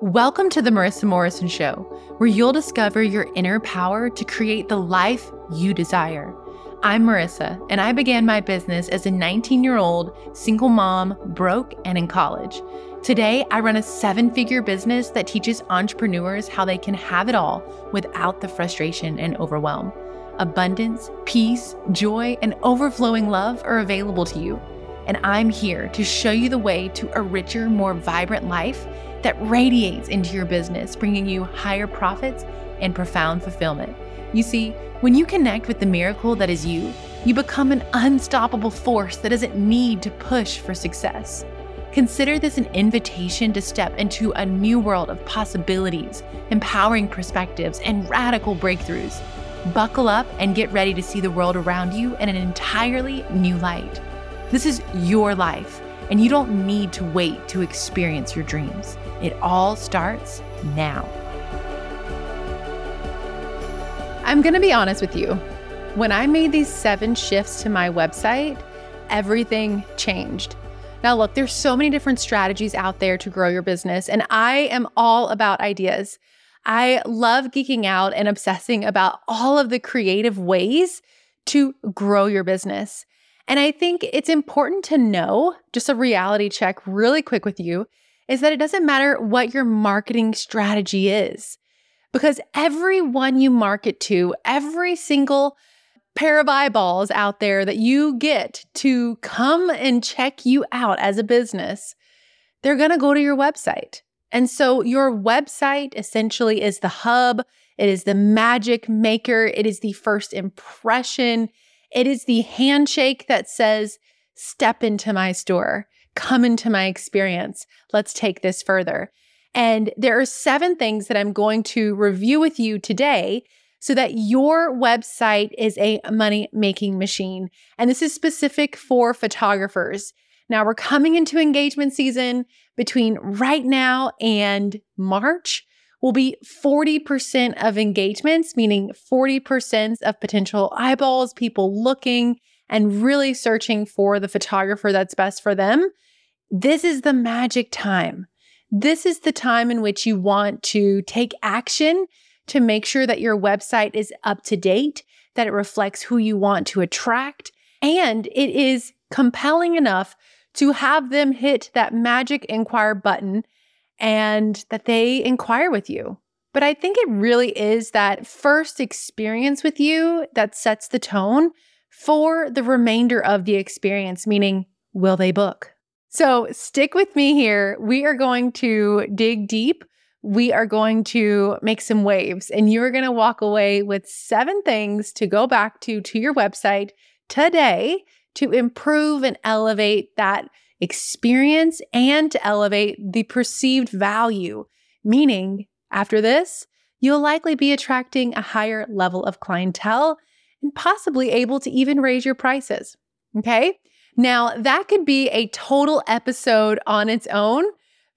Welcome to the Marissa Morrison Show, where you'll discover your inner power to create the life you desire. I'm Marissa, and I began my business as a 19 year old single mom, broke and in college. Today, I run a seven figure business that teaches entrepreneurs how they can have it all without the frustration and overwhelm. Abundance, peace, joy, and overflowing love are available to you. And I'm here to show you the way to a richer, more vibrant life that radiates into your business, bringing you higher profits and profound fulfillment. You see, when you connect with the miracle that is you, you become an unstoppable force that doesn't need to push for success. Consider this an invitation to step into a new world of possibilities, empowering perspectives, and radical breakthroughs. Buckle up and get ready to see the world around you in an entirely new light. This is your life, and you don't need to wait to experience your dreams. It all starts now. I'm going to be honest with you. When I made these seven shifts to my website, everything changed. Now, look, there's so many different strategies out there to grow your business, and I am all about ideas. I love geeking out and obsessing about all of the creative ways to grow your business. And I think it's important to know, just a reality check really quick with you, is that it doesn't matter what your marketing strategy is, because everyone you market to, every single pair of eyeballs out there that you get to come and check you out as a business, they're going to go to your website. And so your website essentially is the hub, it is the magic maker, it is the first impression, it is the handshake that says, Step into my store come into my experience. Let's take this further. And there are seven things that I'm going to review with you today so that your website is a money making machine. And this is specific for photographers. Now we're coming into engagement season between right now and March will be 40% of engagements, meaning 40% of potential eyeballs, people looking and really searching for the photographer that's best for them. This is the magic time. This is the time in which you want to take action to make sure that your website is up to date, that it reflects who you want to attract, and it is compelling enough to have them hit that magic inquire button and that they inquire with you. But I think it really is that first experience with you that sets the tone for the remainder of the experience, meaning, will they book? So stick with me here. We are going to dig deep. We are going to make some waves, and you're going to walk away with seven things to go back to to your website today to improve and elevate that experience and to elevate the perceived value. Meaning, after this, you'll likely be attracting a higher level of clientele and possibly able to even raise your prices. Okay. Now, that could be a total episode on its own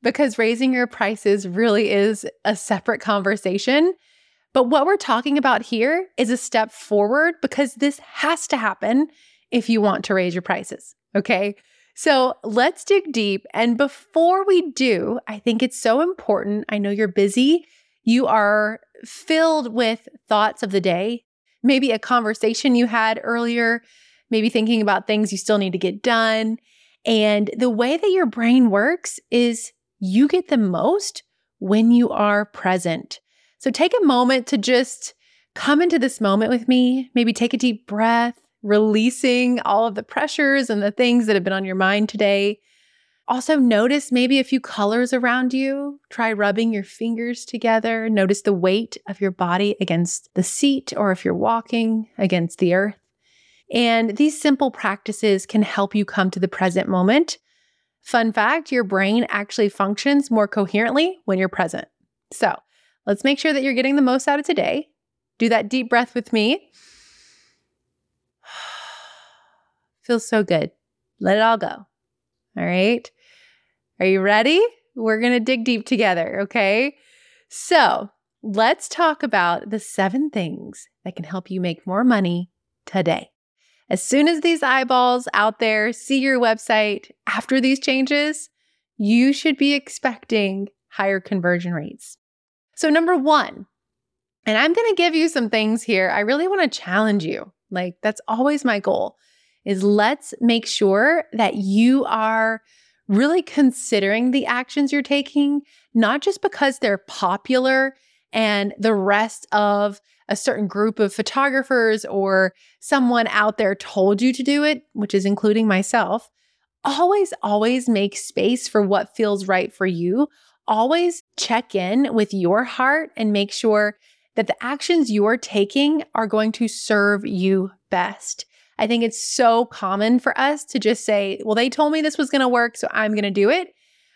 because raising your prices really is a separate conversation. But what we're talking about here is a step forward because this has to happen if you want to raise your prices. Okay. So let's dig deep. And before we do, I think it's so important. I know you're busy, you are filled with thoughts of the day, maybe a conversation you had earlier maybe thinking about things you still need to get done. And the way that your brain works is you get the most when you are present. So take a moment to just come into this moment with me, maybe take a deep breath, releasing all of the pressures and the things that have been on your mind today. Also, notice maybe a few colors around you. Try rubbing your fingers together. Notice the weight of your body against the seat, or if you're walking against the earth. And these simple practices can help you come to the present moment. Fun fact your brain actually functions more coherently when you're present. So let's make sure that you're getting the most out of today. Do that deep breath with me. Feels so good. Let it all go. All right. Are you ready? We're going to dig deep together. Okay. So let's talk about the seven things that can help you make more money today. As soon as these eyeballs out there see your website after these changes, you should be expecting higher conversion rates. So, number one, and I'm going to give you some things here. I really want to challenge you. Like, that's always my goal is let's make sure that you are really considering the actions you're taking, not just because they're popular and the rest of a certain group of photographers or someone out there told you to do it, which is including myself. Always, always make space for what feels right for you. Always check in with your heart and make sure that the actions you're taking are going to serve you best. I think it's so common for us to just say, well, they told me this was going to work, so I'm going to do it.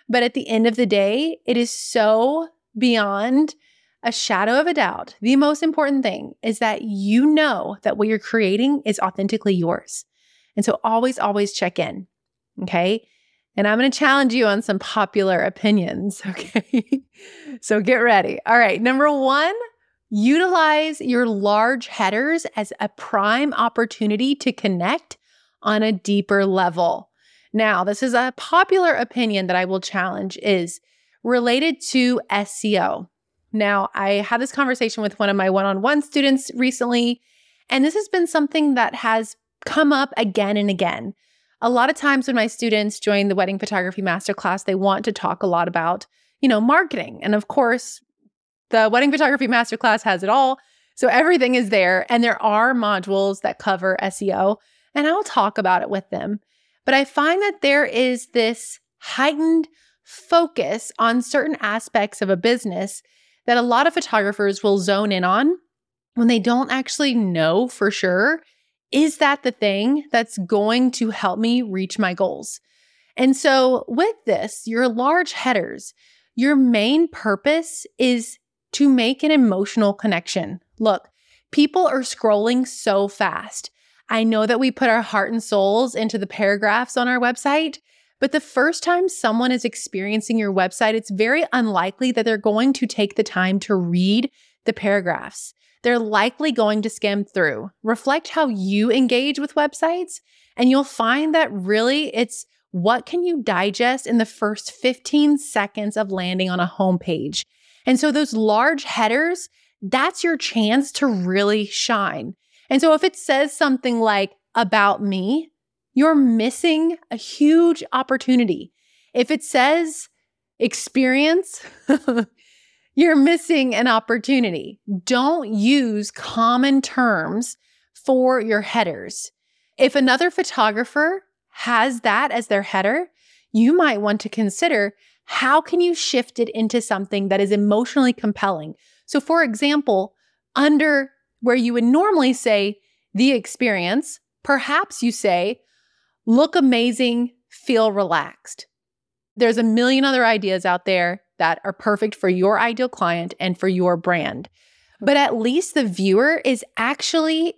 But at the end of the day, it is so beyond a shadow of a doubt. The most important thing is that you know that what you're creating is authentically yours. And so always, always check in. Okay. And I'm going to challenge you on some popular opinions. Okay. so get ready. All right. Number one, Utilize your large headers as a prime opportunity to connect on a deeper level. Now, this is a popular opinion that I will challenge is related to SEO. Now, I had this conversation with one of my one-on-one students recently, and this has been something that has come up again and again. A lot of times when my students join the wedding photography masterclass, they want to talk a lot about, you know, marketing. And of course, the Wedding Photography Masterclass has it all. So everything is there. And there are modules that cover SEO, and I'll talk about it with them. But I find that there is this heightened focus on certain aspects of a business that a lot of photographers will zone in on when they don't actually know for sure is that the thing that's going to help me reach my goals? And so, with this, your large headers, your main purpose is to make an emotional connection. Look, people are scrolling so fast. I know that we put our heart and souls into the paragraphs on our website, but the first time someone is experiencing your website, it's very unlikely that they're going to take the time to read the paragraphs. They're likely going to skim through. Reflect how you engage with websites, and you'll find that really it's what can you digest in the first 15 seconds of landing on a homepage? And so those large headers, that's your chance to really shine. And so if it says something like about me, you're missing a huge opportunity. If it says experience, you're missing an opportunity. Don't use common terms for your headers. If another photographer has that as their header, you might want to consider how can you shift it into something that is emotionally compelling? So, for example, under where you would normally say the experience, perhaps you say, look amazing, feel relaxed. There's a million other ideas out there that are perfect for your ideal client and for your brand. But at least the viewer is actually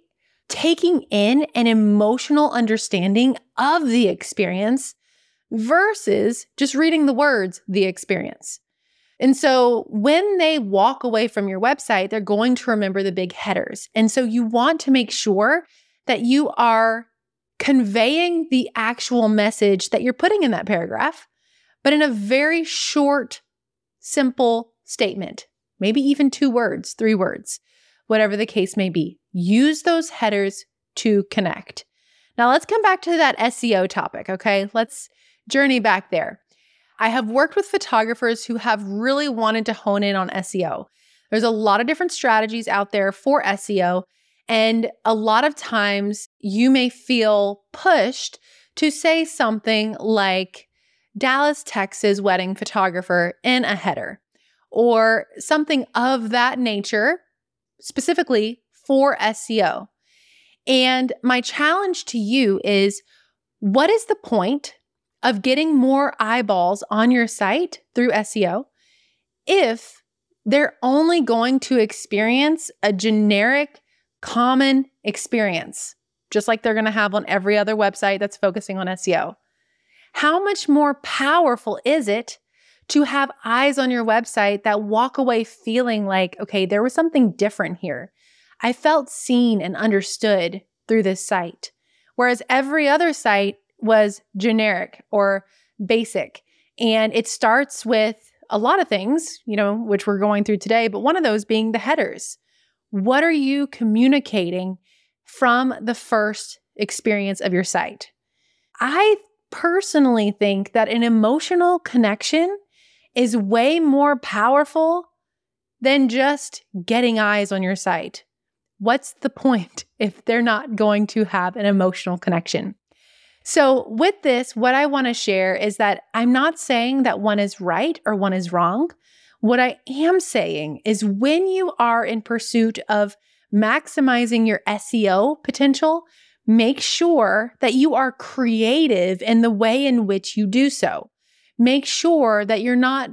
taking in an emotional understanding of the experience versus just reading the words, the experience. And so when they walk away from your website, they're going to remember the big headers. And so you want to make sure that you are conveying the actual message that you're putting in that paragraph, but in a very short, simple statement, maybe even two words, three words, whatever the case may be. Use those headers to connect. Now let's come back to that SEO topic, okay? Let's journey back there. I have worked with photographers who have really wanted to hone in on SEO. There's a lot of different strategies out there for SEO. And a lot of times you may feel pushed to say something like Dallas, Texas wedding photographer in a header or something of that nature, specifically for SEO. And my challenge to you is what is the point of getting more eyeballs on your site through SEO if they're only going to experience a generic, common experience, just like they're going to have on every other website that's focusing on SEO. How much more powerful is it to have eyes on your website that walk away feeling like, okay, there was something different here? I felt seen and understood through this site. Whereas every other site was generic or basic. And it starts with a lot of things, you know, which we're going through today, but one of those being the headers. What are you communicating from the first experience of your site? I personally think that an emotional connection is way more powerful than just getting eyes on your site. What's the point if they're not going to have an emotional connection? So, with this, what I want to share is that I'm not saying that one is right or one is wrong. What I am saying is when you are in pursuit of maximizing your SEO potential, make sure that you are creative in the way in which you do so. Make sure that you're not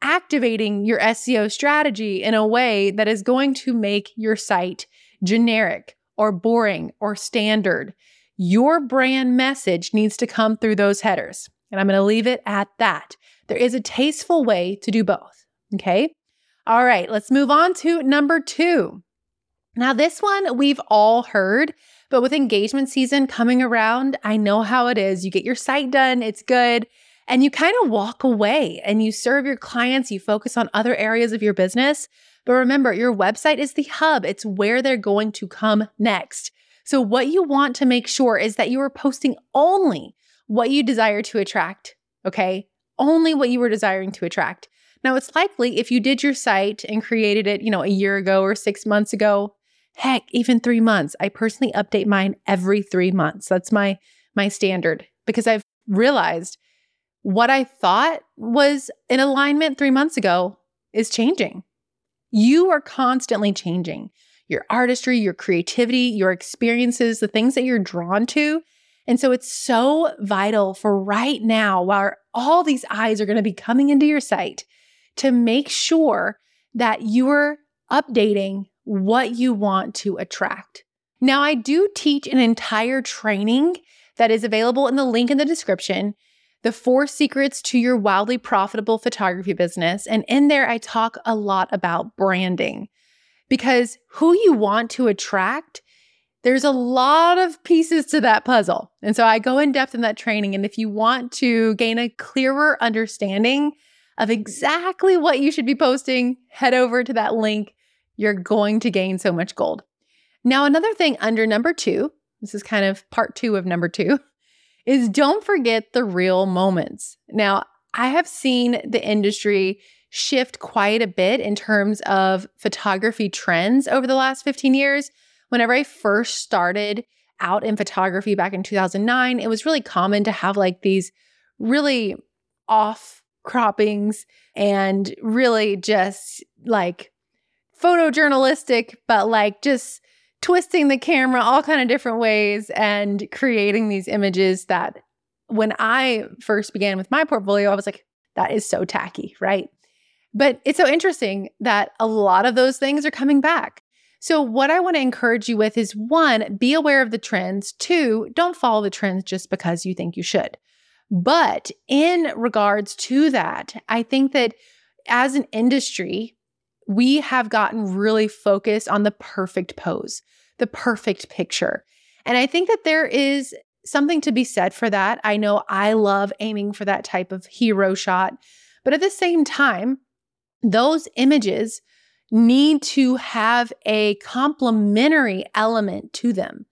activating your SEO strategy in a way that is going to make your site generic or boring or standard. Your brand message needs to come through those headers. And I'm going to leave it at that. There is a tasteful way to do both. Okay. All right, let's move on to number two. Now, this one we've all heard, but with engagement season coming around, I know how it is. You get your site done, it's good and you kind of walk away and you serve your clients, you focus on other areas of your business. But remember, your website is the hub, it's where they're going to come next. So, what you want to make sure is that you are posting only what you desire to attract, okay? Only what you were desiring to attract. Now, it's likely if you did your site and created it, you know, a year ago or six months ago, heck, even three months. I personally update mine every three months. That's my my standard because I've realized what I thought was in alignment three months ago is changing. You are constantly changing your artistry, your creativity, your experiences, the things that you're drawn to. And so it's so vital for right now, while all these eyes are going to be coming into your site, to make sure that you're updating what you want to attract. Now, I do teach an entire training that is available in the link in the description the four secrets to your wildly profitable photography business. And in there, I talk a lot about branding because who you want to attract, there's a lot of pieces to that puzzle. And so I go in depth in that training. And if you want to gain a clearer understanding of exactly what you should be posting, head over to that link. You're going to gain so much gold. Now, another thing under number two, this is kind of part two of number two, is don't forget the real moments. Now, I have seen the industry shift quite a bit in terms of photography trends over the last 15 years. Whenever I first started out in photography back in 2009, it was really common to have like these really off croppings and really just like photojournalistic, but like just twisting the camera all kind of different ways and creating these images that when I first began with my portfolio, I was like, that is so tacky, right? But it's so interesting that a lot of those things are coming back. So, what I want to encourage you with is one, be aware of the trends. Two, don't follow the trends just because you think you should. But in regards to that, I think that as an industry, we have gotten really focused on the perfect pose, the perfect picture. And I think that there is something to be said for that. I know I love aiming for that type of hero shot, but at the same time, those images need to have a complementary element to them.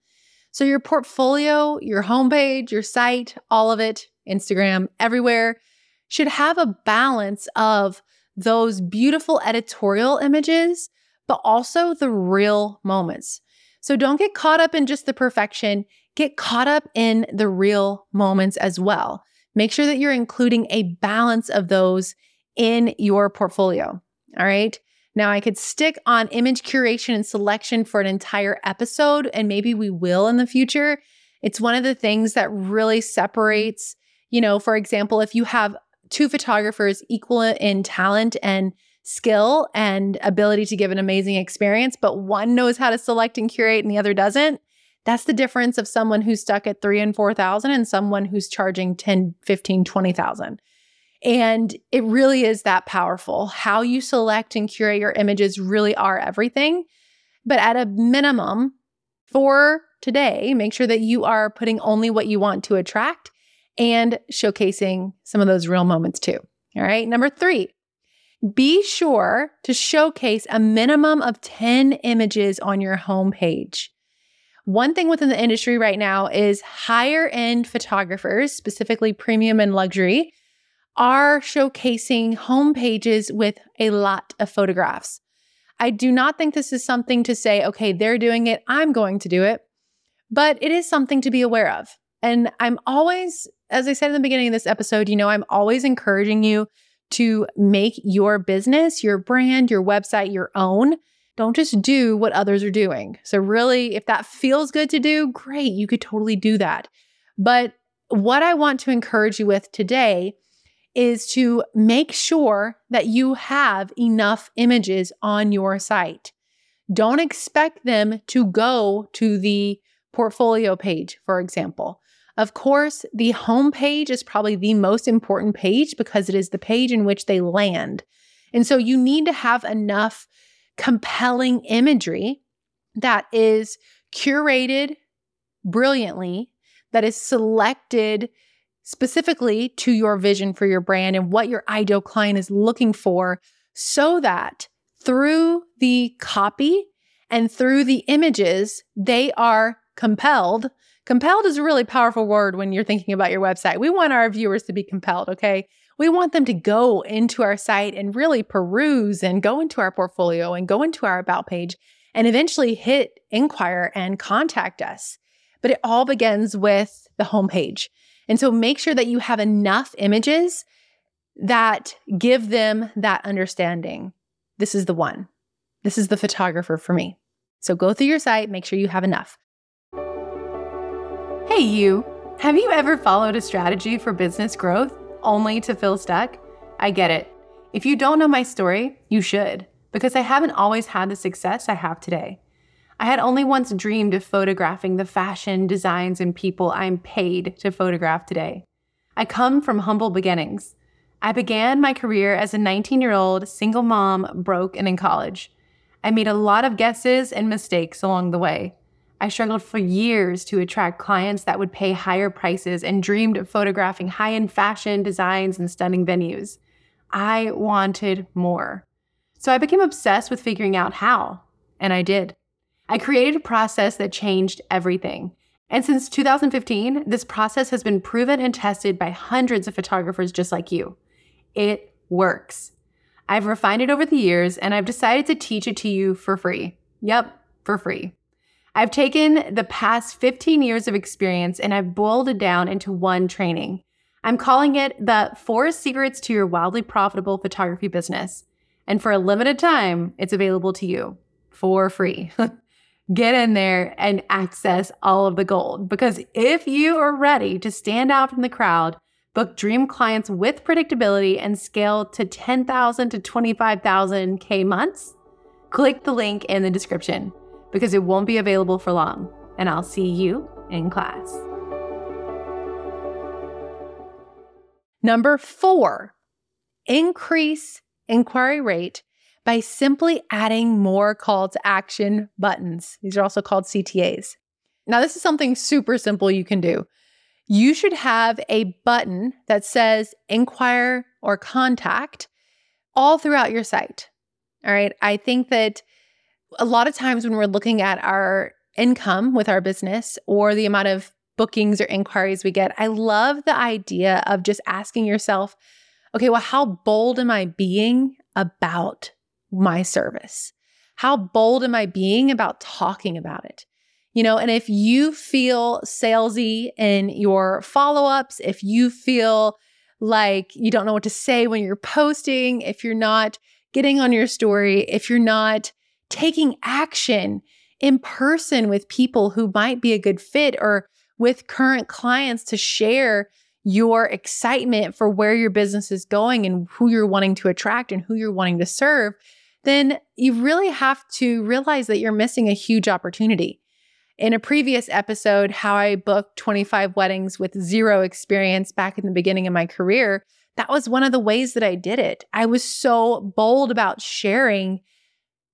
So, your portfolio, your homepage, your site, all of it, Instagram, everywhere, should have a balance of those beautiful editorial images, but also the real moments. So don't get caught up in just the perfection, get caught up in the real moments as well. Make sure that you're including a balance of those in your portfolio. All right. Now, I could stick on image curation and selection for an entire episode, and maybe we will in the future. It's one of the things that really separates, you know, for example, if you have two photographers equal in talent and skill and ability to give an amazing experience, but one knows how to select and curate and the other doesn't. That's the difference of someone who's stuck at three and 4,000 and someone who's charging 10, 15, 20,000. And it really is that powerful. How you select and curate your images really are everything. But at a minimum, for today, make sure that you are putting only what you want to attract and showcasing some of those real moments too. All right. Number three, be sure to showcase a minimum of 10 images on your homepage. One thing within the industry right now is higher end photographers, specifically premium and luxury, are showcasing homepages with a lot of photographs. I do not think this is something to say, okay, they're doing it, I'm going to do it, but it is something to be aware of. And I'm always, as I said in the beginning of this episode, you know, I'm always encouraging you to make your business, your brand, your website your own. Don't just do what others are doing. So, really, if that feels good to do, great, you could totally do that. But what I want to encourage you with today is to make sure that you have enough images on your site. Don't expect them to go to the portfolio page, for example. Of course, the home page is probably the most important page because it is the page in which they land. And so you need to have enough compelling imagery that is curated brilliantly, that is selected specifically to your vision for your brand and what your ideal client is looking for, so that through the copy and through the images, they are compelled. Compelled is a really powerful word when you're thinking about your website. We want our viewers to be compelled, okay? We want them to go into our site and really peruse and go into our portfolio and go into our about page and eventually hit inquire and contact us. But it all begins with the homepage. And so make sure that you have enough images that give them that understanding. This is the one. This is the photographer for me. So go through your site, make sure you have enough. Hey, you. Have you ever followed a strategy for business growth only to feel stuck? I get it. If you don't know my story, you should, because I haven't always had the success I have today. I had only once dreamed of photographing the fashion, designs, and people I'm paid to photograph today. I come from humble beginnings. I began my career as a 19 year old single mom, broke and in college. I made a lot of guesses and mistakes along the way. I struggled for years to attract clients that would pay higher prices and dreamed of photographing high end fashion, designs, and stunning venues. I wanted more. So I became obsessed with figuring out how, and I did. I created a process that changed everything. And since 2015, this process has been proven and tested by hundreds of photographers just like you. It works. I've refined it over the years and I've decided to teach it to you for free. Yep, for free. I've taken the past 15 years of experience and I've boiled it down into one training. I'm calling it the Four Secrets to Your Wildly Profitable Photography Business. And for a limited time, it's available to you for free. get in there and access all of the gold. Because if you are ready to stand out from the crowd, book dream clients with predictability, and scale to 10,000 to 25,000 K months, click the link in the description because it won't be available for long. And I'll see you in class. Number four, increase inquiry rate by simply adding more call to action buttons. These are also called CTAs. Now, this is something super simple you can do. You should have a button that says inquire or contact all throughout your site. All right. I think that a lot of times when we're looking at our income with our business or the amount of bookings or inquiries we get, I love the idea of just asking yourself, okay, well, how bold am I being about my service? How bold am I being about talking about it? You know, and if you feel salesy in your follow ups, if you feel like you don't know what to say when you're posting, if you're not getting on your story, if you're not taking action in person with people who might be a good fit or with current clients to share your excitement for where your business is going and who you're wanting to attract and who you're wanting to serve, then you really have to realize that you're missing a huge opportunity. In a previous episode, how I booked 25 weddings with zero experience back in the beginning of my career, that was one of the ways that I did it. I was so bold about sharing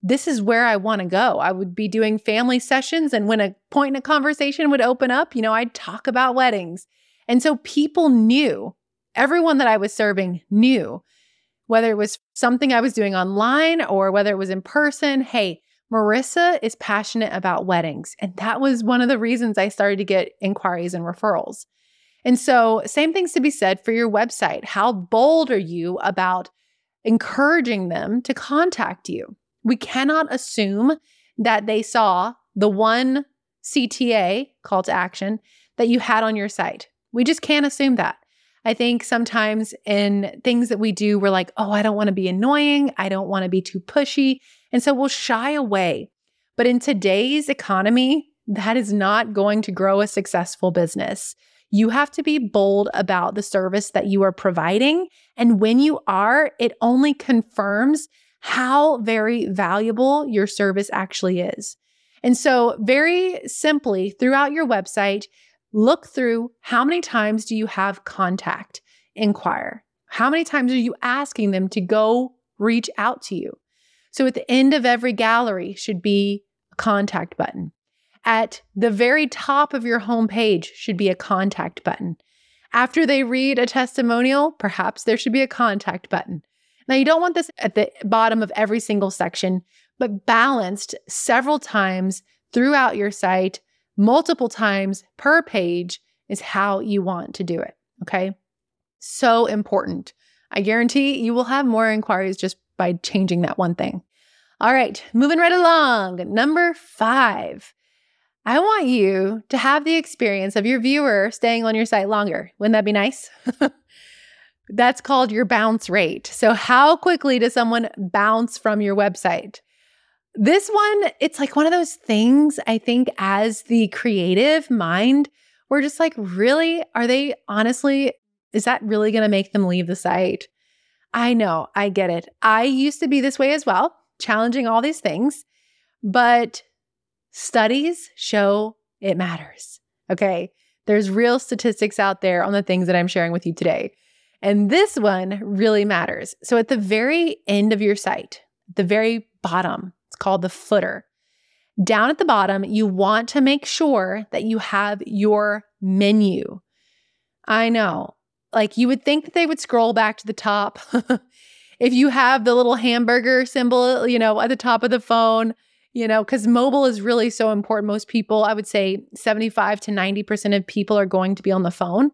this is where I want to go. I would be doing family sessions, and when a point in a conversation would open up, you know, I'd talk about weddings. And so people knew, everyone that I was serving knew whether it was something I was doing online or whether it was in person. Hey, Marissa is passionate about weddings. And that was one of the reasons I started to get inquiries and referrals. And so, same things to be said for your website. How bold are you about encouraging them to contact you? We cannot assume that they saw the one CTA call to action that you had on your site. We just can't assume that. I think sometimes in things that we do, we're like, oh, I don't want to be annoying. I don't want to be too pushy. And so we'll shy away. But in today's economy, that is not going to grow a successful business. You have to be bold about the service that you are providing. And when you are, it only confirms how very valuable your service actually is. And so, very simply, throughout your website, look through how many times do you have contact inquire? How many times are you asking them to go reach out to you? So, at the end of every gallery should be a contact button. At the very top of your homepage should be a contact button. After they read a testimonial, perhaps there should be a contact button. Now, you don't want this at the bottom of every single section, but balanced several times throughout your site, multiple times per page is how you want to do it. Okay. So important. I guarantee you will have more inquiries just by changing that one thing. All right, moving right along. Number five, I want you to have the experience of your viewer staying on your site longer. Wouldn't that be nice? That's called your bounce rate. So, how quickly does someone bounce from your website? This one, it's like one of those things I think as the creative mind, we're just like, really? Are they honestly, is that really going to make them leave the site? I know, I get it. I used to be this way as well, challenging all these things. But Studies show it matters. Okay. There's real statistics out there on the things that I'm sharing with you today. And this one really matters. So at the very end of your site, the very bottom, called the footer. Down at the bottom, you want to make sure that you have your menu. I know. Like you would think that they would scroll back to the top. if you have the little hamburger symbol, you know, at the top of the phone, you know, because mobile is really so important. Most people, I would say 75 to 90% of people are going to be on the phone.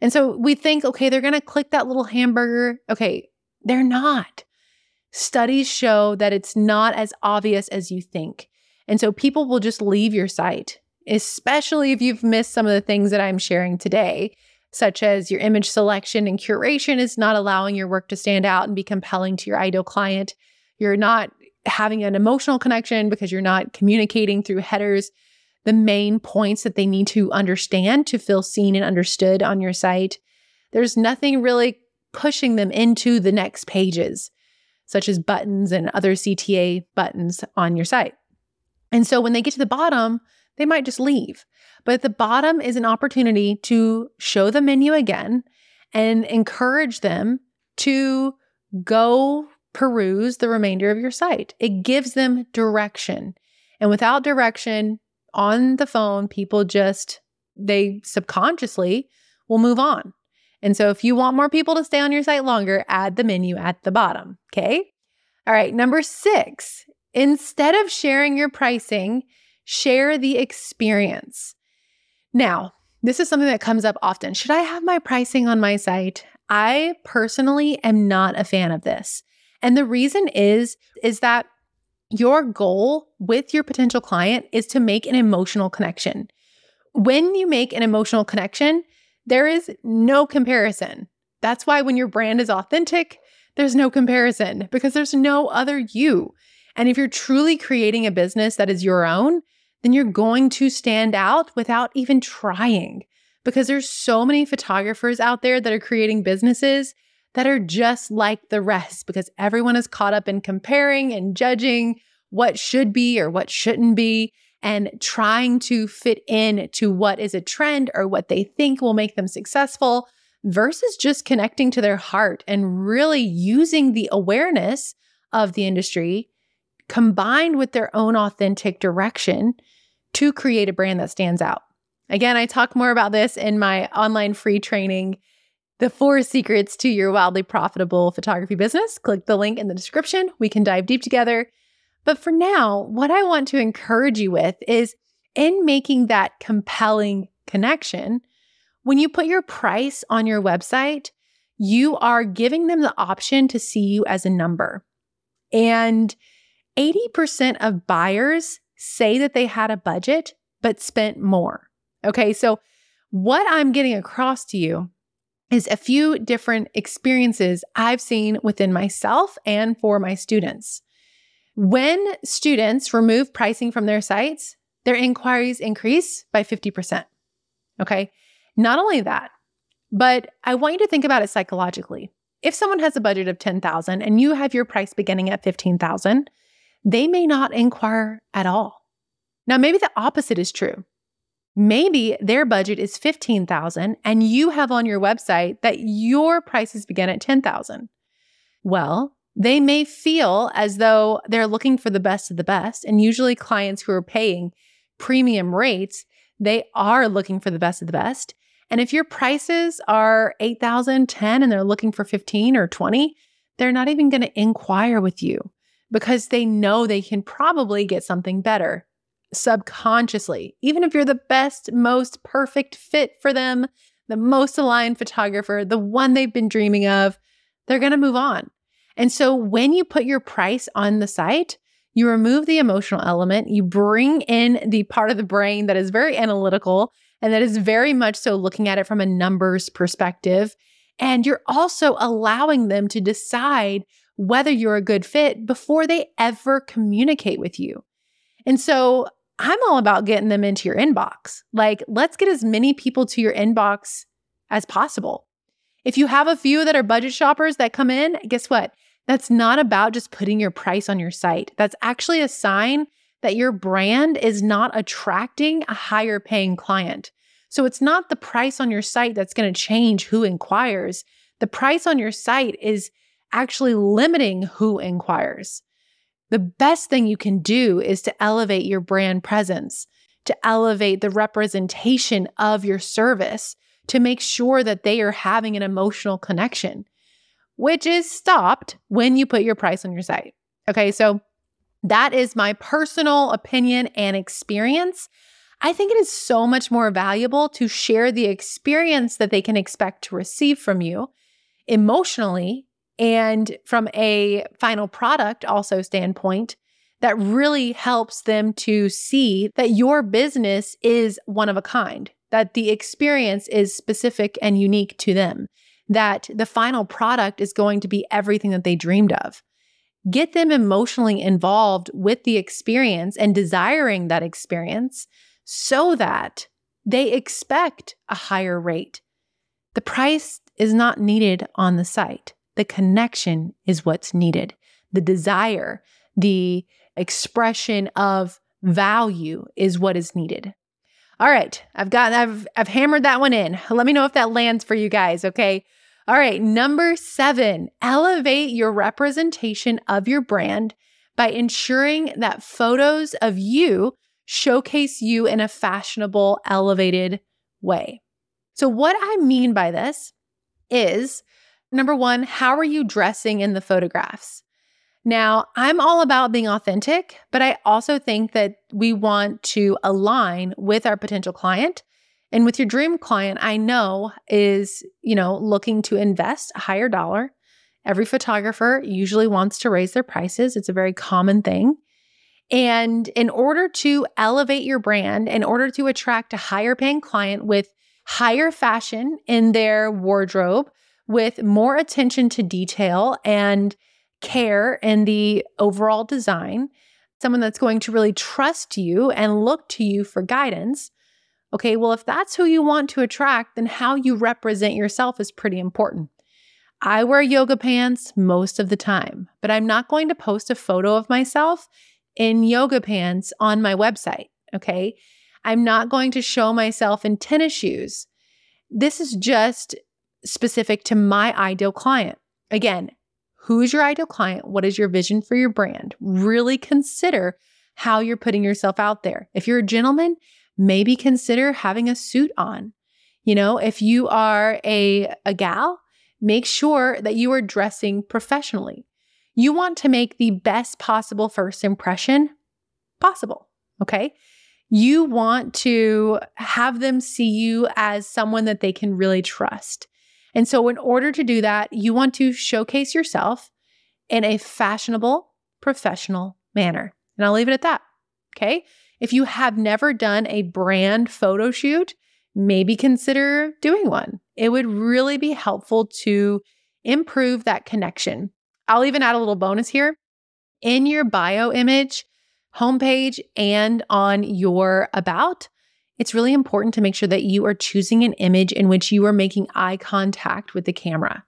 And so we think, okay, they're going to click that little hamburger. Okay, they're not. Studies show that it's not as obvious as you think. And so people will just leave your site, especially if you've missed some of the things that I'm sharing today, such as your image selection and curation is not allowing your work to stand out and be compelling to your ideal client. You're not having an emotional connection because you're not communicating through headers the main points that they need to understand to feel seen and understood on your site. There's nothing really pushing them into the next pages, such as buttons and other CTA buttons on your site. And so when they get to the bottom, they might just leave. But at the bottom is an opportunity to show the menu again and encourage them to go peruse the remainder of your site. It gives them direction. And without direction on the phone, people just, they subconsciously will move on. And so if you want more people to stay on your site longer, add the menu at the bottom. Okay. All right. Number six, instead of sharing your pricing, share the experience. Now, this is something that comes up often. Should I have my pricing on my site? I personally am not a fan of this. And the reason is is that your goal with your potential client is to make an emotional connection. When you make an emotional connection, there is no comparison. That's why when your brand is authentic, there's no comparison because there's no other you. And if you're truly creating a business that is your own, then you're going to stand out without even trying because there's so many photographers out there that are creating businesses that are just like the rest because everyone is caught up in comparing and judging what should be or what shouldn't be and trying to fit in to what is a trend or what they think will make them successful versus just connecting to their heart and really using the awareness of the industry combined with their own authentic direction to create a brand that stands out. Again, I talk more about this in my online free training the four secrets to your wildly profitable photography business, click the link in the description. We can dive deep together. But for now, what I want to encourage you with is in making that compelling connection, when you put your price on your website, you are giving them the option to see you as a number. And 80% of buyers say that they had a budget but spent more. Okay, so what I'm getting across to you is a few different experiences I've seen within myself and for my students. When students remove pricing from their sites, their inquiries increase by 50%. Okay. Not only that, but I want you to think about it psychologically. If someone has a budget of 10,000 and you have your price beginning at 15,000, they may not inquire at all. Now maybe the opposite is true. Maybe their budget is 15,000 and you have on your website that your prices begin at 10,000. Well, they may feel as though they're looking for the best of the best and usually clients who are paying premium rates, they are looking for the best of the best. And if your prices are 8,000, 10 and they're looking for 15 or 20, they're not even going to inquire with you because they know they can probably get something better subconsciously, even if you're the best, most perfect fit for them, the most aligned photographer, the one they've been dreaming of, they're going to move on. And so when you put your price on the site, you remove the emotional element, you bring in the part of the brain that is very analytical and that is very much so looking at it from a numbers perspective. And you're also allowing them to decide whether you're a good fit before they ever communicate with you. And so I'm all about getting them into your inbox. Like, let's get as many people to your inbox as possible. If you have a few that are budget shoppers that come in, guess what? That's not about just putting your price on your site. That's actually a sign that your brand is not attracting a higher paying client. So it's not the price on your site that's going to change who inquires. The price on your site is actually limiting who inquires the best thing you can do is to elevate your brand presence, to elevate the representation of your service, to make sure that they are having an emotional connection, which is stopped when you put your price on your site. Okay, so that is my personal opinion and experience. I think it is so much more valuable to share the experience that they can expect to receive from you emotionally and from a final product also standpoint, that really helps them to see that your business is one of a kind, that the experience is specific and unique to them, that the final product is going to be everything that they dreamed of. Get them emotionally involved with the experience and desiring that experience so that they expect a higher rate. The price is not needed on the site. The connection is what's needed. The desire, the expression of value is what is needed. All right, I've got I've I've hammered that one in. Let me know if that lands for you guys, okay? All right, number 7, elevate your representation of your brand by ensuring that photos of you showcase you in a fashionable, elevated way. So what I mean by this is Number one, how are you dressing in the photographs? Now, I'm all about being authentic, but I also think that we want to align with our potential client. And with your dream client, I know is, you know, looking to invest a higher dollar. Every photographer usually wants to raise their prices. It's a very common thing. And in order to elevate your brand, in order to attract a higher paying client with higher fashion in their wardrobe, with more attention to detail and care in the overall design, someone that's going to really trust you and look to you for guidance. Okay, well, if that's who you want to attract, then how you represent yourself is pretty important. I wear yoga pants most of the time, but I'm not going to post a photo of myself in yoga pants on my website. Okay. I'm not going to show myself in tennis shoes. This is just specific to my ideal client. Again, who is your ideal client? What is your vision for your brand? Really consider how you're putting yourself out there. If you're a gentleman, maybe consider having a suit on. You know, if you are a, a gal, make sure that you are dressing professionally. You want to make the best possible first impression possible. Okay. You want to have them see you as someone that they can really trust. And so, in order to do that, you want to showcase yourself in a fashionable, professional manner. And I'll leave it at that. Okay. If you have never done a brand photo shoot, maybe consider doing one. It would really be helpful to improve that connection. I'll even add a little bonus here. In your bio image, homepage, and on your about, it's really important to make sure that you are choosing an image in which you are making eye contact with the camera.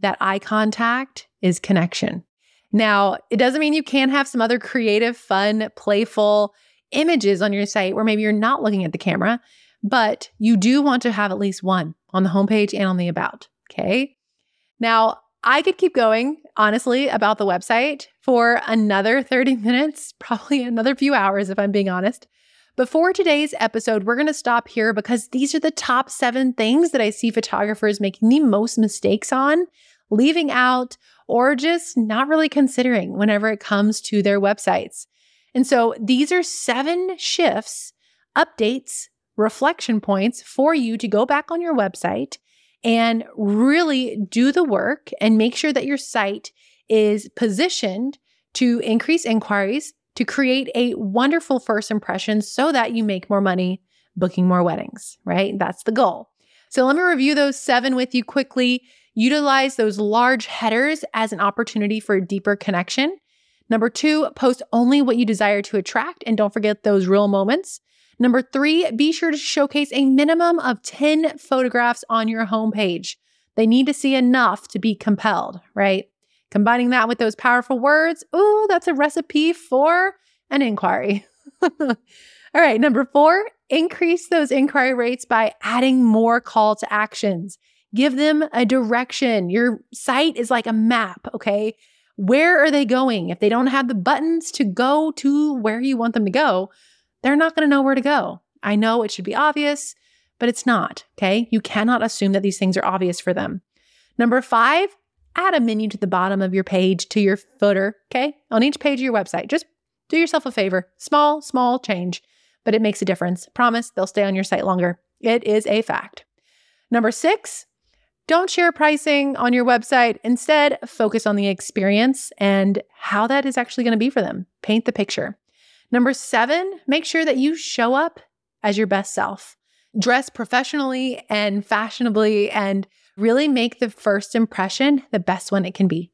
That eye contact is connection. Now, it doesn't mean you can't have some other creative, fun, playful images on your site where maybe you're not looking at the camera, but you do want to have at least one on the homepage and on the about. Okay. Now, I could keep going, honestly, about the website for another 30 minutes, probably another few hours, if I'm being honest. But for today's episode, we're going to stop here because these are the top seven things that I see photographers making the most mistakes on, leaving out, or just not really considering whenever it comes to their websites. And so these are seven shifts, updates, reflection points for you to go back on your website and really do the work and make sure that your site is positioned to increase inquiries, to create a wonderful first impression so that you make more money booking more weddings, right? That's the goal. So let me review those seven with you quickly. Utilize those large headers as an opportunity for a deeper connection. Number two, post only what you desire to attract and don't forget those real moments. Number three, be sure to showcase a minimum of 10 photographs on your homepage. They need to see enough to be compelled, right? Combining that with those powerful words, ooh, that's a recipe for an inquiry. All right, number four, increase those inquiry rates by adding more call to actions. Give them a direction. Your site is like a map, okay? Where are they going? If they don't have the buttons to go to where you want them to go, they're not going to know where to go. I know it should be obvious, but it's not. Okay. You cannot assume that these things are obvious for them. Number five, add a menu to the bottom of your page to your footer. Okay. On each page of your website. Just do yourself a favor. Small, small change, but it makes a difference. Promise they'll stay on your site longer. It is a fact. Number six, don't share pricing on your website. Instead, focus on the experience and how that is actually going to be for them. Paint the picture. Number seven, make sure that you show up as your best self. Dress professionally and fashionably and really make the first impression the best one it can be.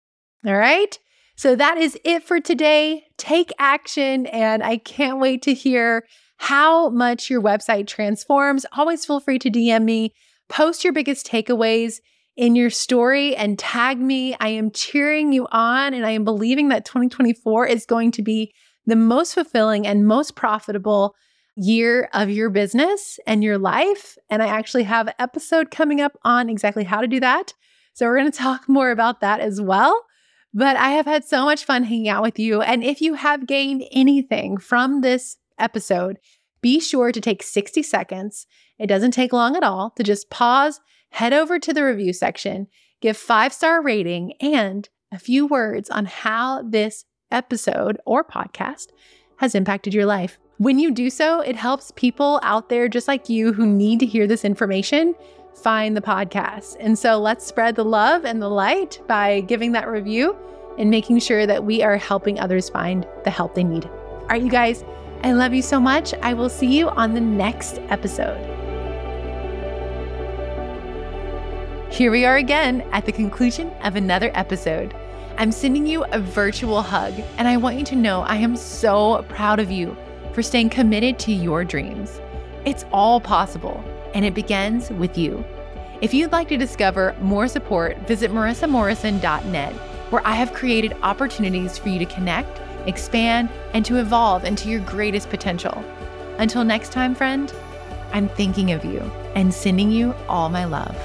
All right. So that is it for today. Take action, and I can't wait to hear how much your website transforms. Always feel free to DM me, post your biggest takeaways in your story, and tag me. I am cheering you on, and I am believing that 2024 is going to be the most fulfilling and most profitable year of your business and your life. And I actually have an episode coming up on exactly how to do that. So we're going to talk more about that as well. But I have had so much fun hanging out with you. And if you have gained anything from this episode, be sure to take 60 seconds. It doesn't take long at all to just pause, head over to the review section, give five star rating, and a few words on how this episode or podcast has impacted your life. When you do so, it helps people out there just like you who need to hear this information find the podcast. And so let's spread the love and the light by giving that review and making sure that we are helping others find the help they need. All right, you guys, I love you so much. I will see you on the next episode. Here we are again at the conclusion of another episode. I'm sending you a virtual hug, and I want you to know I am so proud of you for staying committed to your dreams. It's all possible, and it begins with you. If you'd like to discover more support, visit marissamorrison.net, where I have created opportunities for you to connect, expand, and to evolve into your greatest potential. Until next time, friend, I'm thinking of you and sending you all my love.